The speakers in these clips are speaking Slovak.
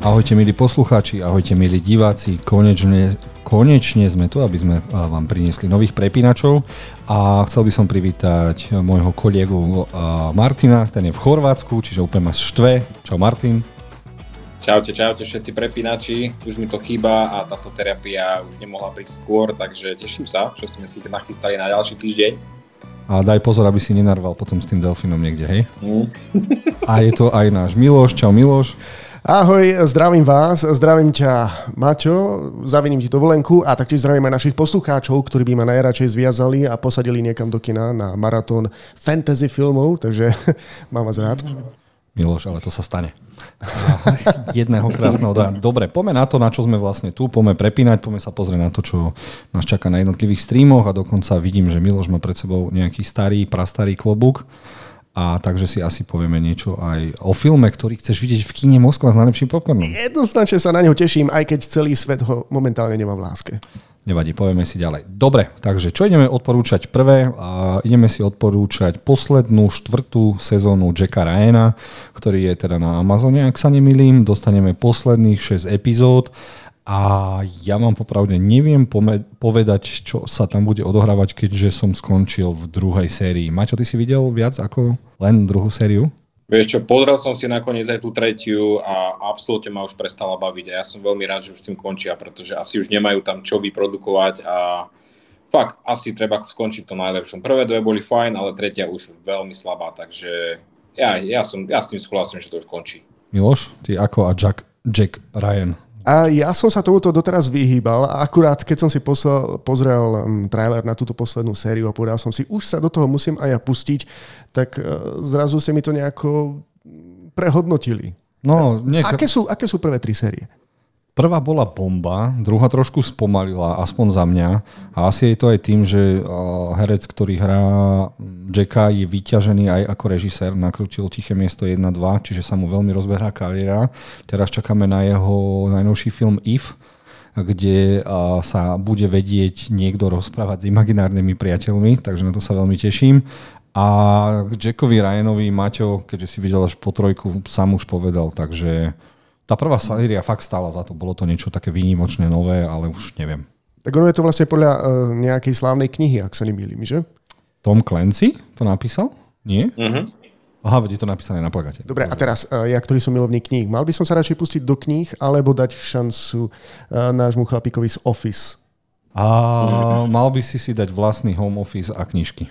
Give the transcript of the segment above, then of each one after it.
Ahojte milí poslucháči, ahojte milí diváci, konečne, konečne sme tu, aby sme vám priniesli nových prepínačov a chcel by som privítať môjho kolegu Martina, ten je v Chorvátsku, čiže úplne ma štve. Čau Martin. Čaute, čaute všetci prepínači, už mi to chýba a táto terapia už nemohla prísť skôr, takže teším sa, čo sme si nachystali na ďalší týždeň. A daj pozor, aby si nenarval potom s tým delfínom niekde, hej? Mm. a je to aj náš Miloš, čau Miloš. Ahoj, zdravím vás, zdravím ťa Maťo, zaviním ti dovolenku a taktiež zdravím aj našich poslucháčov, ktorí by ma najradšej zviazali a posadili niekam do kina na maratón fantasy filmov, takže mám vás rád. Miloš, ale to sa stane. Jedného krásneho dňa. Dobre, poďme na to, na čo sme vlastne tu, poďme prepínať, poďme sa pozrieť na to, čo nás čaká na jednotlivých streamoch a dokonca vidím, že Miloš má pred sebou nejaký starý, prastarý klobúk a takže si asi povieme niečo aj o filme, ktorý chceš vidieť v kine Moskva s najlepším popcornom. Jednoznačne sa na neho teším, aj keď celý svet ho momentálne nemá v láske. Nevadí, povieme si ďalej. Dobre, takže čo ideme odporúčať prvé? A ideme si odporúčať poslednú štvrtú sezónu Jacka Ryana, ktorý je teda na Amazone, ak sa nemýlim. Dostaneme posledných 6 epizód a ja vám popravde neviem povedať, čo sa tam bude odohrávať, keďže som skončil v druhej sérii. Maťo, ty si videl viac ako len druhú sériu? Vieš čo, pozrel som si nakoniec aj tú tretiu a absolútne ma už prestala baviť a ja som veľmi rád, že už s tým končia, pretože asi už nemajú tam čo vyprodukovať a fakt, asi treba skončiť to najlepšom. Prvé dve boli fajn, ale tretia už veľmi slabá, takže ja, ja, som, ja s tým súhlasím, že to už končí. Miloš, ty ako a Jack, Jack Ryan? A ja som sa tomuto doteraz vyhýbal a akurát keď som si poslal, pozrel um, trailer na túto poslednú sériu a povedal som si, už sa do toho musím aj ja pustiť, tak uh, zrazu si mi to nejako prehodnotili. No, nech... aké, sú, aké sú prvé tri série? Prvá bola bomba, druhá trošku spomalila, aspoň za mňa. A asi je to aj tým, že herec, ktorý hrá Jacka, je vyťažený aj ako režisér. Nakrutil Tiché miesto 1-2, čiže sa mu veľmi rozbehrá kariéra. Teraz čakáme na jeho najnovší film If, kde sa bude vedieť niekto rozprávať s imaginárnymi priateľmi, takže na to sa veľmi teším. A k Jackovi Ryanovi, Maťo, keďže si videl až po trojku, sám už povedal, takže tá prvá séria fakt stála za to. Bolo to niečo také výnimočné, nové, ale už neviem. Tak ono je to vlastne podľa uh, nejakej slávnej knihy, ak sa nemýlim, že? Tom Clancy to napísal? Nie? Uh-huh. Aha, je to napísané na plagate. Dobre, a teraz, uh, ja, ktorý som milovný kníh, mal by som sa radšej pustiť do kníh, alebo dať šancu uh, nášmu chlapíkovi z Office? A mal by si si dať vlastný home office a knižky.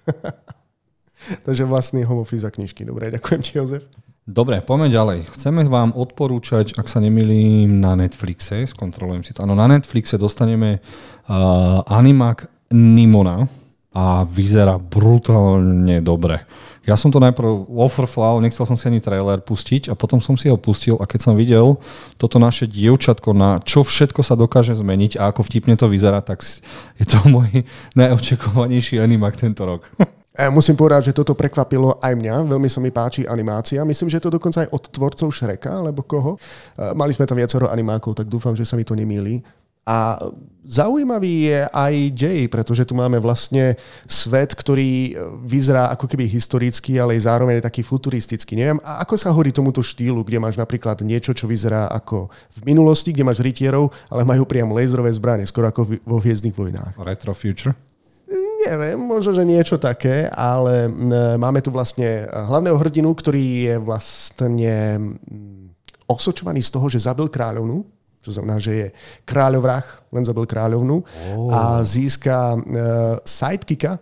Takže vlastný home office a knižky. Dobre, ďakujem ti, Jozef. Dobre, poďme ďalej. Chceme vám odporúčať, ak sa nemýlim, na Netflixe, skontrolujem si to. Áno, na Netflixe dostaneme uh, animák Nimona a vyzerá brutálne dobre. Ja som to najprv ofrflal, nechcel som si ani trailer pustiť a potom som si ho pustil a keď som videl toto naše dievčatko na čo všetko sa dokáže zmeniť a ako vtipne to vyzerá, tak je to môj najočakovanejší animák tento rok. Musím povedať, že toto prekvapilo aj mňa. Veľmi sa mi páči animácia. Myslím, že to dokonca aj od tvorcov Šreka, alebo koho. Mali sme tam viacero animákov, tak dúfam, že sa mi to nemýli. A zaujímavý je aj dej, pretože tu máme vlastne svet, ktorý vyzerá ako keby historický, ale zároveň je taký futuristický. Neviem, a ako sa horí tomuto štýlu, kde máš napríklad niečo, čo vyzerá ako v minulosti, kde máš rytierov, ale majú priam laserové zbranie, skoro ako vo Hviezdnych vojnách. Retro Future? Neviem, možno, že niečo také, ale máme tu vlastne hlavného hrdinu, ktorý je vlastne osočovaný z toho, že zabil kráľovnu, čo znamená, že je kráľovrah, len zabil kráľovnu oh. a získa uh, sidekicka,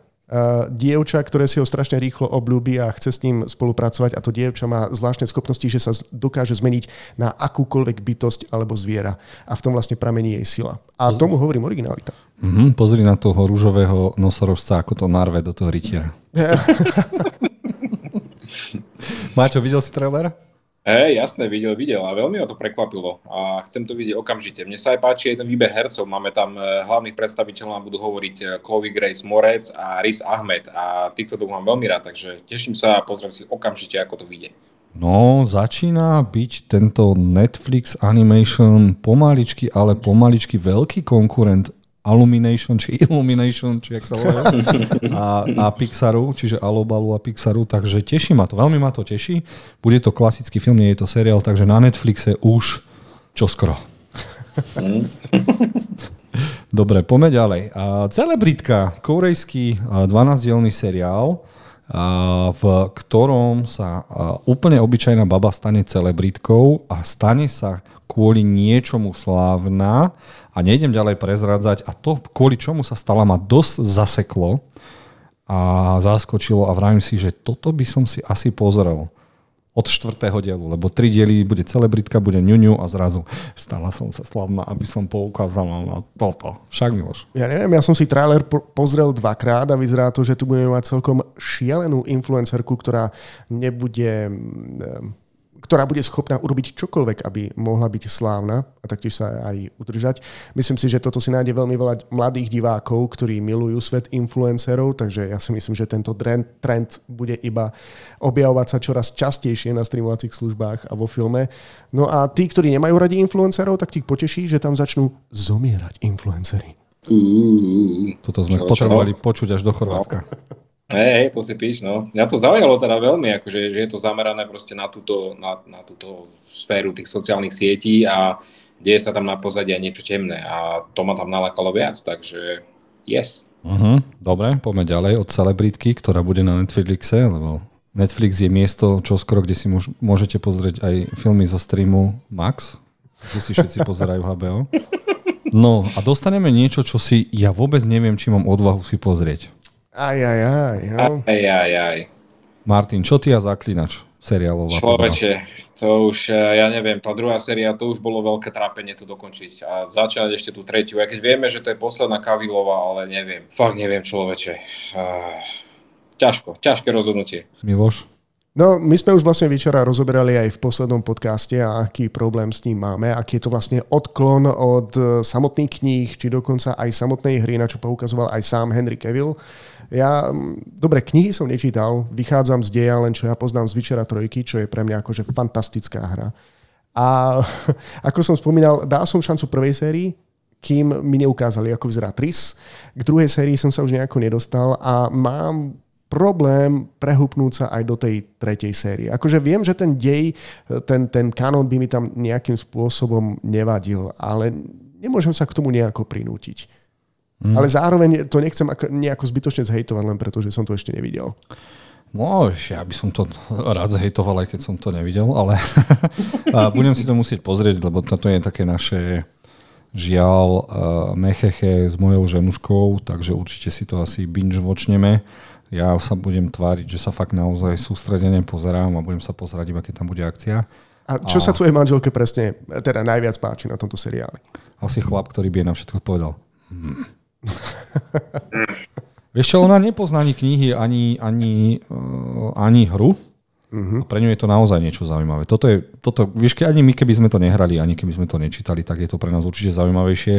dievča, ktoré si ho strašne rýchlo obľúbi a chce s ním spolupracovať a to dievča má zvláštne schopnosti, že sa dokáže zmeniť na akúkoľvek bytosť alebo zviera. A v tom vlastne pramení jej sila. A Pozri. tomu hovorím originalita. Mm-hmm, pozri na toho rúžového nosorožca, ako to narve do toho rytiera. Máčo, videl si trailer? Hej, jasné, videl, videl a veľmi ma to prekvapilo a chcem to vidieť okamžite. Mne sa aj páči aj ten výber hercov. Máme tam e, hlavných predstaviteľov, nám budú hovoriť e, Chloe Grace Morec a Riz Ahmed a týchto dvoch mám veľmi rád, takže teším sa a pozriem si okamžite, ako to vyjde. No, začína byť tento Netflix Animation pomaličky, ale pomaličky veľký konkurent Illumination, či Illumination, či jak sa volá, a, a Pixaru, čiže Alobalu a Pixaru, takže teší ma to, veľmi ma to teší. Bude to klasický film, nie je to seriál, takže na Netflixe už čoskoro. Dobre, poďme ďalej. Celebritka, korejský 12-dielný seriál, v ktorom sa úplne obyčajná baba stane celebritkou a stane sa kvôli niečomu slávna a nejdem ďalej prezradzať a to, kvôli čomu sa stala, ma dosť zaseklo a zaskočilo a vravím si, že toto by som si asi pozrel od štvrtého dielu, lebo tri diely bude celebritka, bude ňuňu a zrazu stala som sa slavná, aby som poukázala na toto. Však Miloš. Ja neviem, ja som si trailer po- pozrel dvakrát a vyzerá to, že tu budeme mať celkom šialenú influencerku, ktorá nebude ktorá bude schopná urobiť čokoľvek, aby mohla byť slávna a taktiež sa aj udržať. Myslím si, že toto si nájde veľmi veľa mladých divákov, ktorí milujú svet influencerov, takže ja si myslím, že tento trend bude iba objavovať sa čoraz častejšie na streamovacích službách a vo filme. No a tí, ktorí nemajú radi influencerov, tak tých poteší, že tam začnú zomierať influencery. Uh, Toto sme čo, potrebovali čo? počuť až do Chorvátska. No. Hej, hej, to si píš, no. Mňa to zaujalo teda veľmi, akože, že je to zamerané proste na túto, na, na túto sféru tých sociálnych sietí a deje sa tam na pozadí aj niečo temné a to ma tam nalakalo viac, takže yes. Uh-huh. Dobre, poďme ďalej od celebritky, ktorá bude na Netflixe, lebo Netflix je miesto čoskoro, kde si môžete pozrieť aj filmy zo streamu Max, kde si všetci pozerajú HBO. No a dostaneme niečo, čo si ja vôbec neviem, či mám odvahu si pozrieť. Aj, aj, aj. No. Aj, aj, aj. Martin, čo ty a Zaklinač seriálová? Človeče, to už, eh, ja neviem, tá druhá séria, to už bolo veľké trápenie to dokončiť. A začať ešte tú tretiu, aj keď vieme, že to je posledná Kavilová, ale neviem. Fakt neviem, človeče. Ťažko, ťažké rozhodnutie. Miloš? No, my sme už vlastne večera rozoberali aj v poslednom podcaste, a aký problém s ním máme, aký je to vlastne odklon od eh, samotných kníh, či dokonca aj samotnej hry, na čo poukazoval aj sám Henry Cavill. Ja, dobre, knihy som nečítal, vychádzam z deja, len čo ja poznám z Vyčera trojky, čo je pre mňa akože fantastická hra. A ako som spomínal, dal som šancu prvej sérii, kým mi neukázali, ako vyzerá Tris. K druhej sérii som sa už nejako nedostal a mám problém prehupnúť sa aj do tej tretej série. Akože viem, že ten dej, ten, ten kanon by mi tam nejakým spôsobom nevadil, ale nemôžem sa k tomu nejako prinútiť. Mm. Ale zároveň to nechcem nejako zbytočne zhejtovať, len preto, že som to ešte nevidel. No, ja by som to rád zhejtoval, aj keď som to nevidel, ale budem si to musieť pozrieť, lebo toto je také naše žiaľ uh, mecheche s mojou ženuškou, takže určite si to asi binge vočneme. Ja sa budem tváriť, že sa fakt naozaj sústredene pozerám a budem sa pozerať iba keď tam bude akcia. A čo a... sa tvojej manželke presne teda najviac páči na tomto seriáli? Asi chlap, ktorý by na všetko povedal. Hmm Vieš čo, ona nepozná ani knihy, ani, ani, uh, ani hru. Uh-huh. A pre ňu je to naozaj niečo zaujímavé. Toto je, toto, vieš, ani my, keby sme to nehrali, ani keby sme to nečítali, tak je to pre nás určite zaujímavejšie,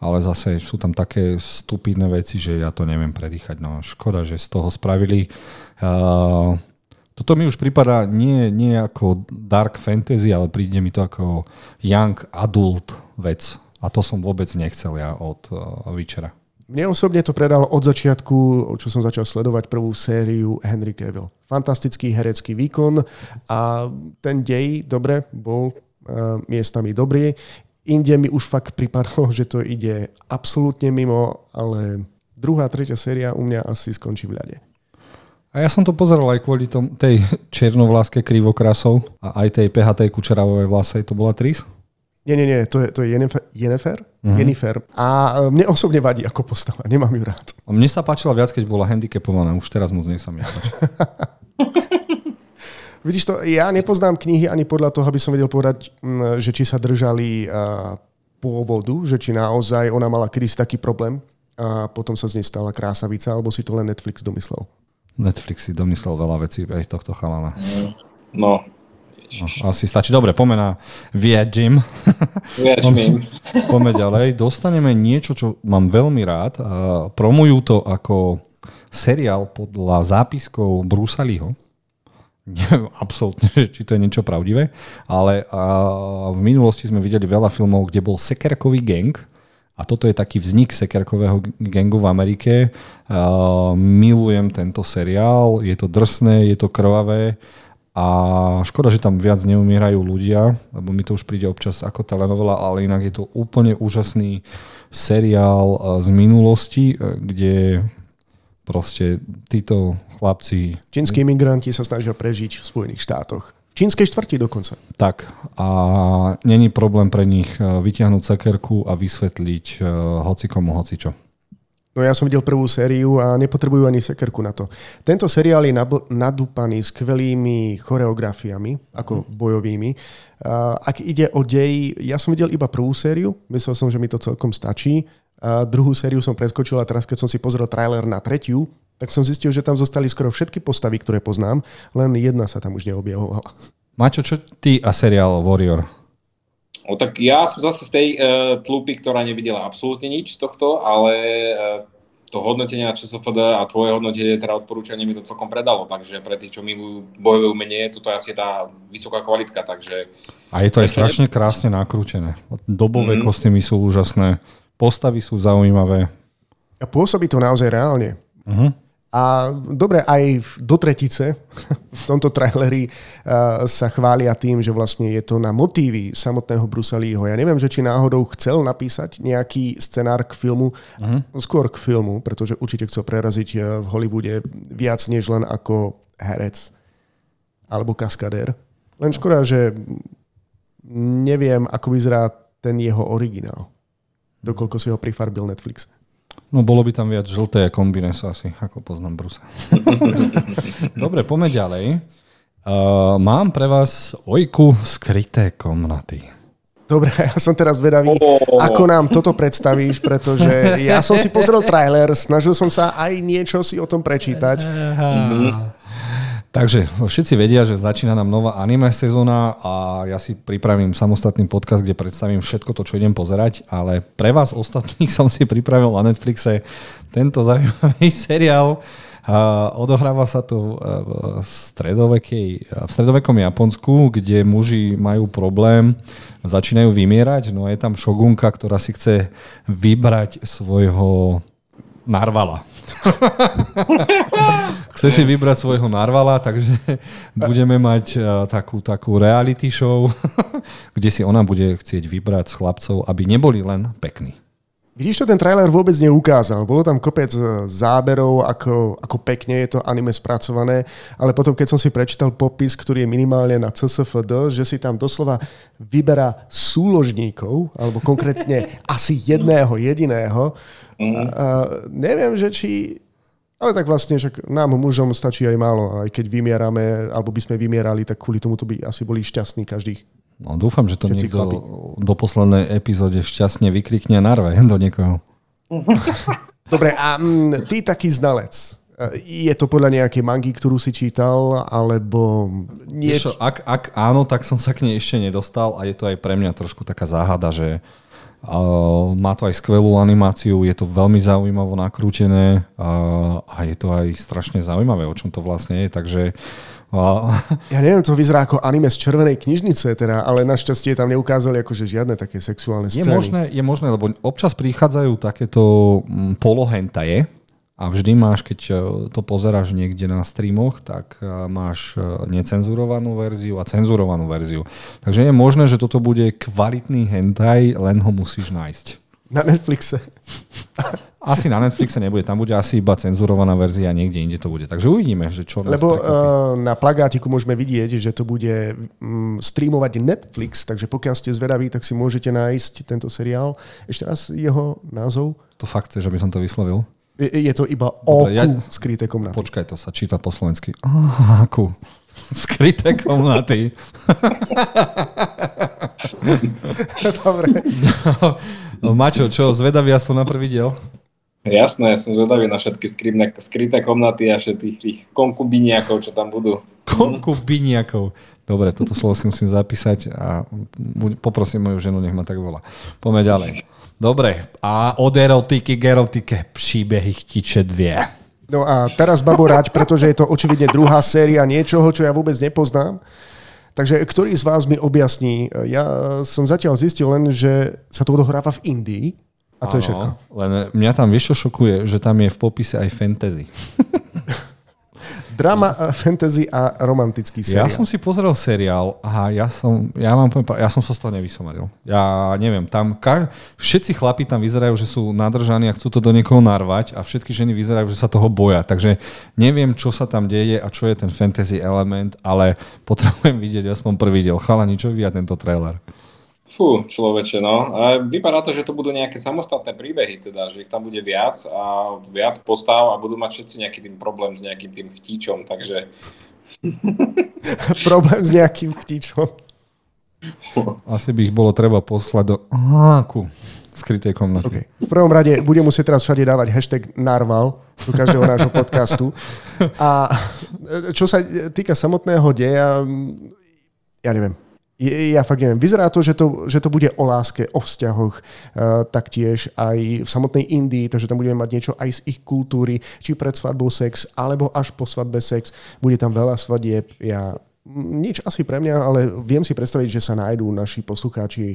ale zase sú tam také stupidné veci, že ja to neviem predýchať. No škoda, že z toho spravili. Uh, toto mi už prípada nie, nie ako dark fantasy, ale príde mi to ako young adult vec. A to som vôbec nechcel ja od uh, Witchera. Mne osobne to predal od začiatku, čo som začal sledovať prvú sériu Henry Cavill. Fantastický herecký výkon a ten dej, dobre, bol uh, miestami dobrý. Inde mi už fakt pripadalo, že to ide absolútne mimo, ale druhá, tretia séria u mňa asi skončí v ľade. A ja som to pozeral aj kvôli tom, tej čiernovláske krivokrasov a aj tej PHT kučeravovej vlase, to bola Tris? Nie, nie, nie, to je, to je Jennifer, Jennifer, uh-huh. Jennifer. A e, mne osobne vadí ako postava, nemám ju rád. A mne sa páčila viac, keď bola handicapovaná, už teraz moc nie sa mi Vidíš to, ja nepoznám knihy ani podľa toho, aby som vedel povedať, že či sa držali pôvodu, že či naozaj ona mala kedysi taký problém a potom sa z nej stala krásavica, alebo si to len Netflix domyslel. Netflix si domyslel veľa vecí aj tohto chalana. No, asi stačí. Dobre, poďme na Viadžim. Viadžim. poďme ďalej. Dostaneme niečo, čo mám veľmi rád. Promujú to ako seriál podľa zápiskov Brusa Leeho. Neviem absolútne, či to je niečo pravdivé, ale v minulosti sme videli veľa filmov, kde bol sekerkový gang a toto je taký vznik sekerkového gangu v Amerike. Uh, milujem tento seriál, je to drsné, je to krvavé a škoda, že tam viac neumierajú ľudia, lebo mi to už príde občas ako telenovela, ale inak je to úplne úžasný seriál z minulosti, kde proste títo chlapci... Čínsky imigranti sa snažia prežiť v Spojených štátoch. V čínskej štvrti dokonca. Tak. A není problém pre nich e, vyťahnuť sekerku a vysvetliť e, hocikomu hocičo. No ja som videl prvú sériu a nepotrebujú ani sekerku na to. Tento seriál je nadúpaný skvelými choreografiami, ako bojovými. Ak ide o dej, ja som videl iba prvú sériu, myslel som, že mi to celkom stačí. A druhú sériu som preskočil a teraz, keď som si pozrel trailer na tretiu, tak som zistil, že tam zostali skoro všetky postavy, ktoré poznám, len jedna sa tam už neobjavovala. Maťo, čo ty a seriál Warrior? O, tak ja som zase z tej uh, tlupy, ktorá nevidela absolútne nič z tohto, ale uh, to hodnotenie na ČSFD a tvoje hodnotenie, teda odporúčanie mi to celkom predalo, takže pre tých, čo milujú bojové umenie, toto je asi tá vysoká kvalitka, takže... A je to aj strašne ne... krásne nakrútené. Dobové mm-hmm. kostýmy sú úžasné, postavy sú zaujímavé. A pôsobí to naozaj reálne. Uh-huh. A dobre, aj do tretice v tomto traileri uh, sa chvália tým, že vlastne je to na motívy samotného Brusa Leeho. Ja neviem, že či náhodou chcel napísať nejaký scenár k filmu, uh-huh. skôr k filmu, pretože určite chcel preraziť e, v Hollywoode viac než len ako herec alebo kaskadér. Len škoda, že neviem, ako vyzerá ten jeho originál. Dokoľko si ho prifarbil Netflix. No bolo by tam viac žlté kombineso asi, ako poznám Brusa. Dobre, poďme ďalej. Uh, mám pre vás Ojku skryté komnaty. Dobre, ja som teraz vedavý, oh. ako nám toto predstavíš, pretože ja som si pozrel trailer, snažil som sa aj niečo si o tom prečítať. Takže všetci vedia, že začína nám nová anime sezóna a ja si pripravím samostatný podcast, kde predstavím všetko to, čo idem pozerať, ale pre vás ostatných som si pripravil na Netflixe tento zaujímavý seriál. odohráva sa to v, stredovekej, v stredovekom Japonsku, kde muži majú problém, začínajú vymierať, no je tam šogunka, ktorá si chce vybrať svojho narvala. Chce si vybrať svojho narvala, takže budeme mať uh, takú, takú reality show, kde si ona bude chcieť vybrať s chlapcov, aby neboli len pekní. Vidíš to, ten trailer vôbec neukázal. Bolo tam kopec e, záberov, ako, ako pekne je to anime spracované, ale potom, keď som si prečítal popis, ktorý je minimálne na CSFD, že si tam doslova vyberá súložníkov, alebo konkrétne asi jedného jediného, Mm. A, a neviem, že či... Ale tak vlastne, však nám mužom stačí aj málo. Aj keď vymierame, alebo by sme vymierali, tak kvôli tomu to by asi boli šťastní každý. No dúfam, že to Všetci niekto chlapi. do poslednej epizóde šťastne vykrikne a narve do niekoho. Dobre, a m, ty taký znalec. Je to podľa nejakej mangy, ktorú si čítal, alebo... Nieč... Vieš, ak, ak áno, tak som sa k nej ešte nedostal a je to aj pre mňa trošku taká záhada, že má to aj skvelú animáciu, je to veľmi zaujímavo nakrútené a je to aj strašne zaujímavé, o čom to vlastne je, takže ja neviem, to vyzerá ako anime z červenej knižnice, teda, ale našťastie tam neukázali akože žiadne také sexuálne scény. Je možné, je možné, lebo občas prichádzajú takéto mm, polohentaje, a vždy máš, keď e, to pozeráš niekde na streamoch, tak e, máš e, necenzurovanú verziu a cenzurovanú verziu. Takže je možné, že toto bude kvalitný hentai, len ho musíš nájsť. Na Netflixe. Asi na Netflixe nebude, tam bude asi iba cenzurovaná verzia, niekde inde to bude. Takže uvidíme, že čo nás Lebo uh, na plagátiku môžeme vidieť, že to bude um, streamovať Netflix, takže pokiaľ ste zvedaví, tak si môžete nájsť tento seriál. Ešte raz jeho názov. To fakt chceš, aby som to vyslovil? Je, je to iba oku ja... skryté komnaty. Počkaj, to sa číta po slovensky. Aku. Skryté komnaty. Dobre. No, Mačo, čo, zvedavý aspoň na prvý diel? Jasné, ja som zvedavý na všetky skryté, skryté komnaty a všetkých tých konkubiniakov, čo tam budú. Konkubiniakov. Dobre, toto slovo si musím zapísať a poprosím moju ženu, nech ma tak volá. Poďme ďalej. Dobre, a od erotiky k erotike príbehy chtiče dvie. No a teraz Babo ráď, pretože je to očividne druhá séria niečoho, čo ja vôbec nepoznám. Takže ktorý z vás mi objasní? Ja som zatiaľ zistil len, že sa to odohráva v Indii A to je všetko. Len mňa tam vieš čo šokuje, že tam je v popise aj fantasy. Drama, fantasy a romantický seriál. Ja som si pozrel seriál a ja som, ja vám poviem, ja som sa z toho nevysomaril. Ja neviem, tam ka- všetci chlapi tam vyzerajú, že sú nadržaní a chcú to do niekoho narvať a všetky ženy vyzerajú, že sa toho boja. Takže neviem, čo sa tam deje a čo je ten fantasy element, ale potrebujem vidieť aspoň prvý diel. Chalani, čo vyvíja tento trailer? Fú, človeče, no. A vypadá to, že to budú nejaké samostatné príbehy, teda, že ich tam bude viac a viac postav a budú mať všetci nejaký tým problém s nejakým tým chtíčom, takže... problém s nejakým chtíčom. Asi by ich bolo treba poslať do áku skrytej komnaty. Okay. V prvom rade budem musieť teraz všade dávať hashtag narval do každého nášho podcastu. A čo sa týka samotného deja, ja neviem, ja fakt neviem. Vyzerá to, že to, že to bude o láske, o vzťahoch, uh, taktiež aj v samotnej Indii, takže tam budeme mať niečo aj z ich kultúry, či pred svadbou sex, alebo až po svadbe sex. Bude tam veľa svadieb. Ja, nič asi pre mňa, ale viem si predstaviť, že sa nájdú naši poslucháči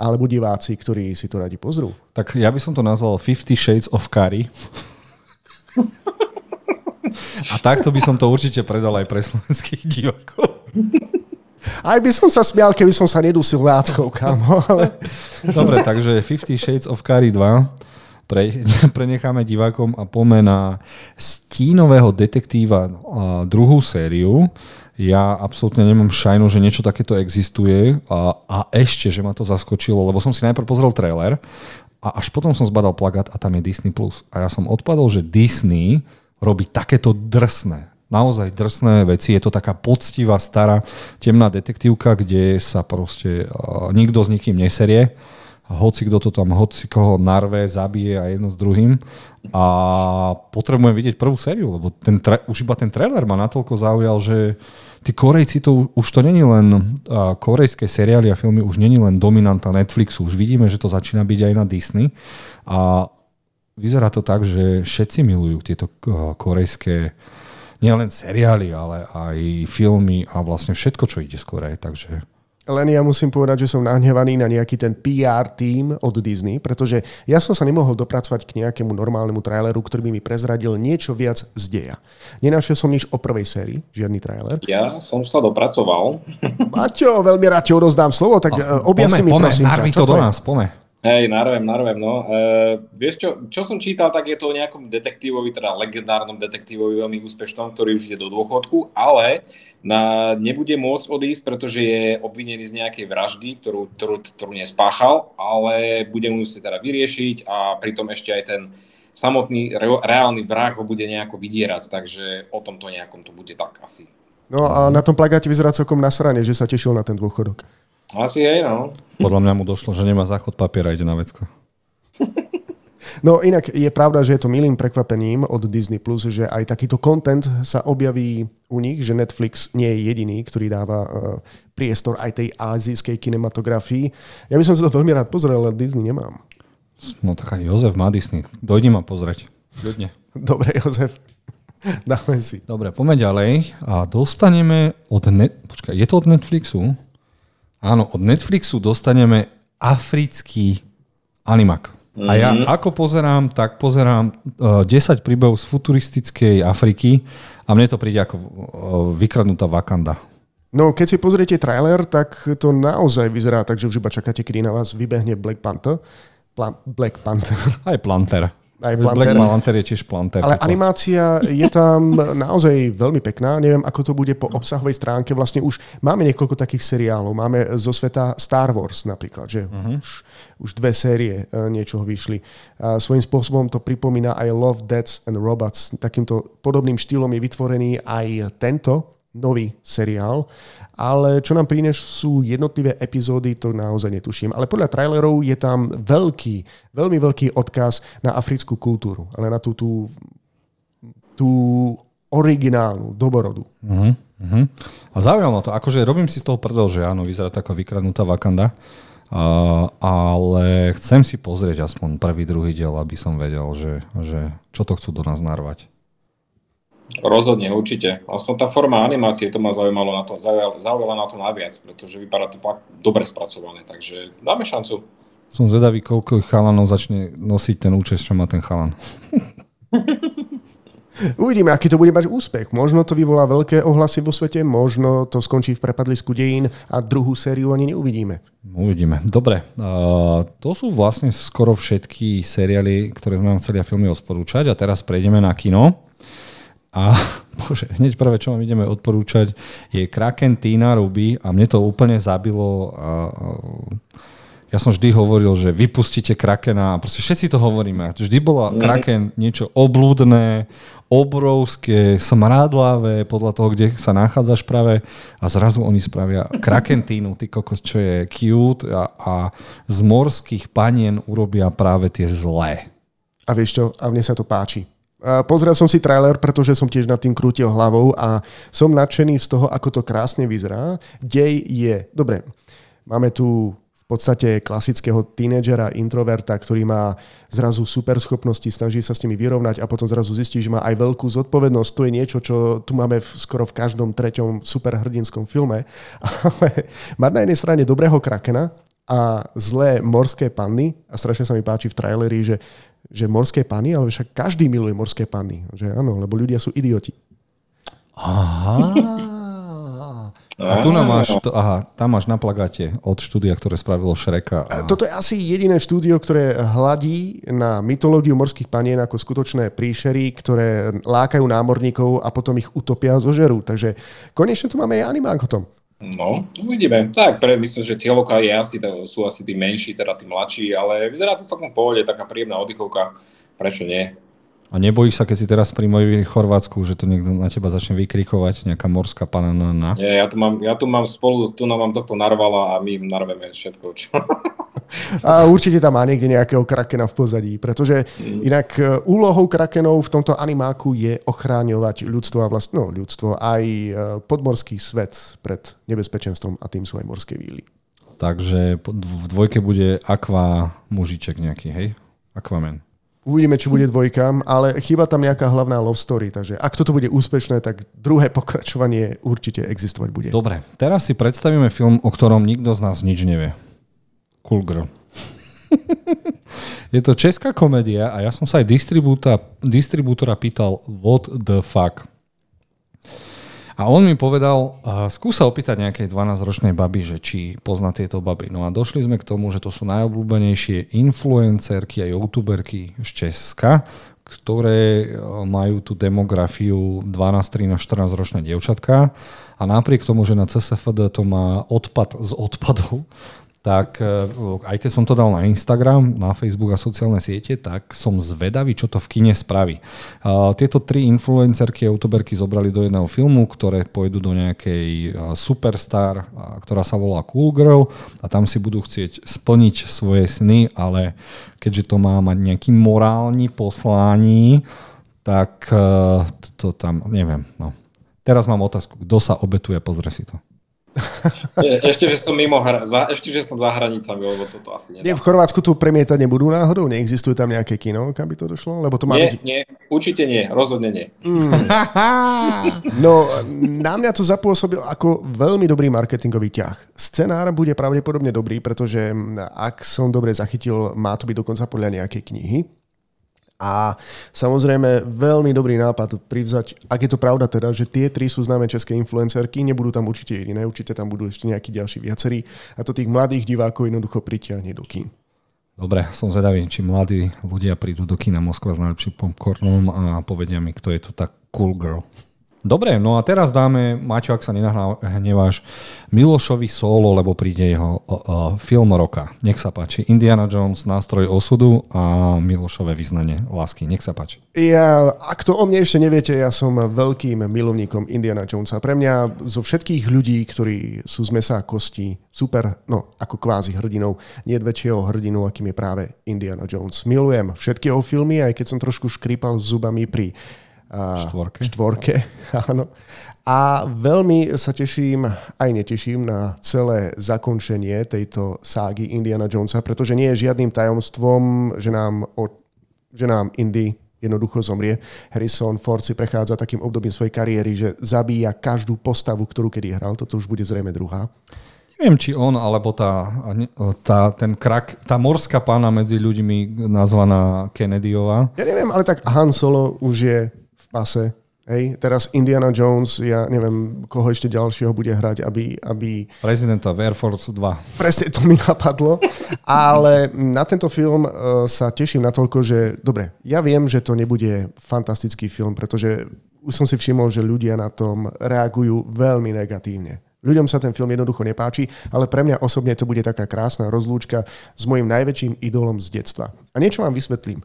alebo diváci, ktorí si to radi pozrú. Tak ja by som to nazval Fifty Shades of Curry. A takto by som to určite predal aj pre slovenských divákov. Aj by som sa smial, keby som sa nedusil láckou, kámo. Ale... Dobre, takže Fifty Shades of Curry 2 pre, prenecháme divákom a pome na stínového detektíva druhú sériu. Ja absolútne nemám šajnu, že niečo takéto existuje a, a ešte, že ma to zaskočilo, lebo som si najprv pozrel trailer a až potom som zbadal plagát a tam je Disney+. A ja som odpadol, že Disney robí takéto drsné naozaj drsné veci. Je to taká poctivá, stará, temná detektívka, kde sa proste uh, nikto s nikým neserie. Hoci kto to tam, hoci koho narve, zabije a jedno s druhým. A potrebujem vidieť prvú sériu, lebo ten tra- už iba ten trailer ma natoľko zaujal, že tí Korejci to už to není len uh, korejské seriály a filmy, už není len dominanta Netflixu. Už vidíme, že to začína byť aj na Disney. A vyzerá to tak, že všetci milujú tieto uh, korejské nielen seriály, ale aj filmy a vlastne všetko, čo ide skôr. Takže len ja musím povedať, že som nahnevaný na nejaký ten PR tým od Disney, pretože ja som sa nemohol dopracovať k nejakému normálnemu traileru, ktorý by mi prezradil niečo viac z deja. Nenašiel som nič o prvej sérii, žiadny trailer. Ja som sa dopracoval. Maťo, veľmi rád ti odozdám slovo, tak o, objasni mi prosím. Pome, to do nás, pome. Hej, narvem, narvem, no. E, vieš čo, čo som čítal, tak je to o nejakom detektívovi, teda legendárnom detektívovi veľmi úspešnom, ktorý už ide do dôchodku, ale na, nebude môcť odísť, pretože je obvinený z nejakej vraždy, ktorú, ktorú, ktorú nespáchal, ale bude musieť teda vyriešiť a pritom ešte aj ten samotný re, reálny vrah ho bude nejako vydierať, takže o tomto nejakom to bude tak asi. No a na tom plagáte vyzerá celkom nasrane, že sa tešil na ten dôchodok. Asi aj, no. Podľa mňa mu došlo, že nemá záchod papiera, ide na vecko. No inak je pravda, že je to milým prekvapením od Disney+, Plus, že aj takýto content sa objaví u nich, že Netflix nie je jediný, ktorý dáva uh, priestor aj tej azijskej kinematografii. Ja by som sa to veľmi rád pozrel, ale Disney nemám. No tak aj Jozef má Disney. Dojdi ma pozrieť. Ľudne. Dobre, Jozef. Dáme si. Dobre, poďme ďalej a dostaneme od... Net... Počkaj, je to od Netflixu? Áno, od Netflixu dostaneme africký animak. Mm-hmm. A ja mhm. ako pozerám, tak pozerám uh, e, 10 príbehov z futuristickej Afriky a mne to príde ako uh, vykradnutá Wakanda. No, keď si pozriete trailer, tak to naozaj vyzerá tak, že už iba čakáte, kedy na vás vybehne Black Panther. Pla- Black Panther. Aj Planter. Aj Black Planter je tiež Planter. Ale animácia je tam naozaj veľmi pekná. Neviem, ako to bude po obsahovej stránke. Vlastne už máme niekoľko takých seriálov. Máme zo sveta Star Wars napríklad, že uh-huh. už, už dve série e, niečoho vyšli. A svojím spôsobom to pripomína aj Love, Deaths and Robots. Takýmto podobným štýlom je vytvorený aj tento nový seriál ale čo nám prinesú jednotlivé epizódy, to naozaj netuším. Ale podľa trailerov je tam veľký, veľmi veľký odkaz na africkú kultúru, ale na tú, tú, tú originálnu, doborodu. Uh-huh, uh-huh. A zaujímavé to, akože robím si z toho prdel, že áno, vyzerá taká vykradnutá Wakanda, uh, ale chcem si pozrieť aspoň prvý, druhý diel, aby som vedel, že, že čo to chcú do nás narvať. Rozhodne, určite. Aspoň tá forma animácie to ma zaujímalo na to, zaujala, na to naviac, pretože vypadá to fakt dobre spracované, takže dáme šancu. Som zvedavý, koľko chalanov začne nosiť ten účes, čo má ten chalan. Uvidíme, aký to bude mať úspech. Možno to vyvolá veľké ohlasy vo svete, možno to skončí v prepadlisku dejín a druhú sériu ani neuvidíme. Uvidíme. Dobre, uh, to sú vlastne skoro všetky seriály, ktoré sme vám chceli a filmy odporúčať a teraz prejdeme na kino. A bože, hneď prvé, čo vám ideme odporúčať, je Kraken Tina Ruby a mne to úplne zabilo. A, ja som vždy hovoril, že vypustite Krakena a proste všetci to hovoríme. Vždy bola Kraken niečo oblúdne, obrovské, smrádlavé, podľa toho, kde sa nachádzaš práve a zrazu oni spravia krakentínu, ty kokos, čo je cute a, a z morských panien urobia práve tie zlé. A vieš čo, a mne sa to páči. Pozrel som si trailer, pretože som tiež nad tým krútil hlavou a som nadšený z toho, ako to krásne vyzerá. Dej je, dobre, máme tu podstate klasického tínedžera, introverta, ktorý má zrazu super schopnosti, snaží sa s nimi vyrovnať a potom zrazu zistí, že má aj veľkú zodpovednosť. To je niečo, čo tu máme v, skoro v každom treťom superhrdinskom filme. Ale mať na jednej strane dobrého krakena a zlé morské panny, a strašne sa mi páči v traileri, že, že morské panny, ale však každý miluje morské panny. Že áno, lebo ľudia sú idioti. Aha. A tu nám máš, to, aha, tam máš na plagáte od štúdia, ktoré spravilo Šreka. A... Toto je asi jediné štúdio, ktoré hladí na mytológiu morských panien ako skutočné príšery, ktoré lákajú námorníkov a potom ich utopia zo žeru. Takže konečne tu máme aj animák o tom. No, uvidíme. Tak, pre, myslím, že cieľovka je asi, sú asi tí menší, teda tí mladší, ale vyzerá to celkom pohode, taká príjemná oddychovka. Prečo nie? A nebojíš sa, keď si teraz pri mojej Chorvátsku, že to niekto na teba začne vykrikovať, nejaká morská panana? Nie, ja tu mám, ja tu mám spolu, tu nám mám tohto narvala a my im narveme všetko. Čo... A určite tam má niekde nejakého krakena v pozadí, pretože mm. inak e, úlohou krakenov v tomto animáku je ochráňovať ľudstvo a vlastne, no, ľudstvo aj e, podmorský svet pred nebezpečenstvom a tým sú aj morské víly. Takže v dvojke bude Aqua mužiček nejaký, hej? Aquaman. Uvidíme, či bude dvojka, ale chýba tam nejaká hlavná love story, takže ak toto bude úspešné, tak druhé pokračovanie určite existovať bude. Dobre, teraz si predstavíme film, o ktorom nikto z nás nič nevie. Cool Girl. Je to česká komédia a ja som sa aj distribútora pýtal what the fuck. A on mi povedal, skúsa opýtať nejakej 12-ročnej baby, že či pozná tieto baby. No a došli sme k tomu, že to sú najobľúbenejšie influencerky a youtuberky z Česka, ktoré e, majú tú demografiu 12, 13, 14 ročné dievčatka a napriek tomu, že na CSFD to má odpad z odpadov, tak e, aj keď som to dal na Instagram, na Facebook a sociálne siete, tak som zvedavý, čo to v kine spraví. Tieto tri influencerky a youtuberky zobrali do jedného filmu, ktoré pôjdu do nejakej superstar, ktorá sa volá Cool Girl a tam si budú chcieť splniť svoje sny, ale keďže to má mať nejaký morálny poslaní, tak e, to tam, neviem. No. Teraz mám otázku, kto sa obetuje, pozrie si to. Ešte, že som mimo hra, za, ešte, že som za hranicami, lebo toto asi nedá. Nie, v Chorvátsku tu premietať nebudú náhodou? Neexistuje tam nejaké kino, kam by to došlo? Lebo to má nie, byť... nie, určite nie, rozhodne nie. Mm. no, na mňa to zapôsobil ako veľmi dobrý marketingový ťah. Scenár bude pravdepodobne dobrý, pretože ak som dobre zachytil, má to byť dokonca podľa nejakej knihy. A samozrejme veľmi dobrý nápad privzať, ak je to pravda teda, že tie tri sú známe české influencerky, nebudú tam určite jediné, určite tam budú ešte nejakí ďalší viacerí a to tých mladých divákov jednoducho pritiahne do kín. Dobre, som zvedavý, či mladí ľudia prídu do kína Moskva s najlepším popcornom a povedia mi, kto je tu tak cool girl. Dobre, no a teraz dáme, Maťo, ak sa nenahneváš, Milošovi solo, lebo príde jeho uh, film roka. Nech sa páči. Indiana Jones, nástroj osudu a Milošové vyznanie lásky. Nech sa páči. Ja, ak to o mne ešte neviete, ja som veľkým milovníkom Indiana Jonesa. Pre mňa zo všetkých ľudí, ktorí sú z mesa a kosti, super, no ako kvázi hrdinou, nie väčšieho hrdinu, akým je práve Indiana Jones. Milujem všetky jeho filmy, aj keď som trošku škrípal zubami pri štvorke. štvorke áno. A veľmi sa teším, aj neteším na celé zakončenie tejto ságy Indiana Jonesa, pretože nie je žiadnym tajomstvom, že nám, o, že nám Indy jednoducho zomrie. Harrison Ford si prechádza takým obdobím svojej kariéry, že zabíja každú postavu, ktorú kedy hral. Toto už bude zrejme druhá. Neviem, či on, alebo tá, tá, ten krak, tá morská pána medzi ľuďmi nazvaná Kennedyová. Ja neviem, ale tak Han Solo už je pase. Hej, teraz Indiana Jones, ja neviem, koho ešte ďalšieho bude hrať, aby... aby... Prezidenta v Air Force 2. Presne to mi napadlo, ale na tento film uh, sa teším natoľko, že dobre, ja viem, že to nebude fantastický film, pretože už som si všimol, že ľudia na tom reagujú veľmi negatívne. Ľuďom sa ten film jednoducho nepáči, ale pre mňa osobne to bude taká krásna rozlúčka s mojim najväčším idolom z detstva. A niečo vám vysvetlím.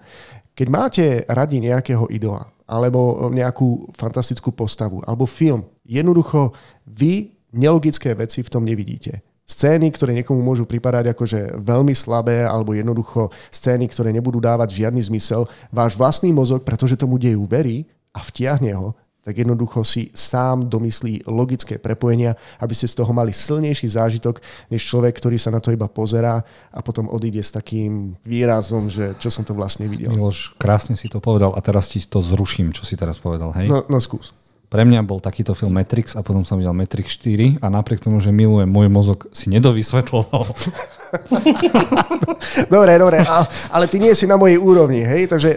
Keď máte radi nejakého idola, alebo nejakú fantastickú postavu, alebo film. Jednoducho vy nelogické veci v tom nevidíte. Scény, ktoré niekomu môžu pripadať akože veľmi slabé, alebo jednoducho scény, ktoré nebudú dávať žiadny zmysel, váš vlastný mozog, pretože tomu dejú verí a vtiahne ho, tak jednoducho si sám domyslí logické prepojenia, aby ste z toho mali silnejší zážitok, než človek, ktorý sa na to iba pozerá a potom odíde s takým výrazom, že čo som to vlastne videl. Miloš, krásne si to povedal a teraz ti to zruším, čo si teraz povedal, hej? No, no skús. Pre mňa bol takýto film Matrix a potom som videl Matrix 4 a napriek tomu, že milujem, môj mozog si nedovysvetloval. dobre, dobre, ale ty nie si na mojej úrovni, hej? Takže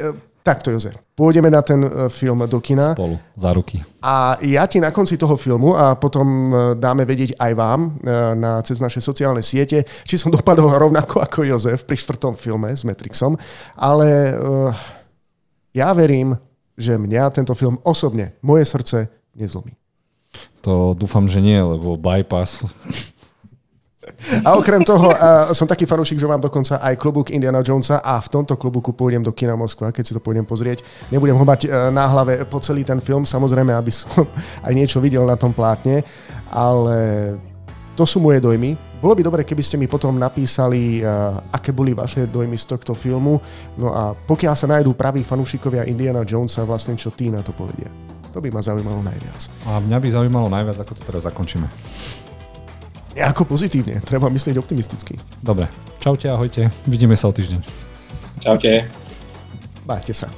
Takto, Jozef. Pôjdeme na ten e, film do kina. Spolu, za ruky. A ja ti na konci toho filmu a potom e, dáme vedieť aj vám e, na, cez naše sociálne siete, či som dopadol rovnako ako Jozef pri štvrtom filme s Matrixom. Ale uh, ja verím, že mňa tento film osobne, moje srdce nezlomí. To dúfam, že nie, lebo bypass a okrem toho, uh, som taký fanúšik, že mám dokonca aj klubúk Indiana Jonesa a v tomto klubúku pôjdem do kina Moskva, keď si to pôjdem pozrieť. Nebudem ho mať uh, na hlave po celý ten film, samozrejme, aby som aj niečo videl na tom plátne, ale to sú moje dojmy. Bolo by dobre, keby ste mi potom napísali, uh, aké boli vaše dojmy z tohto filmu. No a pokiaľ sa nájdú praví fanúšikovia Indiana Jonesa, vlastne čo tí na to povedia. To by ma zaujímalo najviac. A mňa by zaujímalo najviac, ako to teraz zakončíme. Nejako pozitívne, treba myslieť optimisticky. Dobre, čaute, ahojte, vidíme sa o týždeň. Čaute. Bájte sa.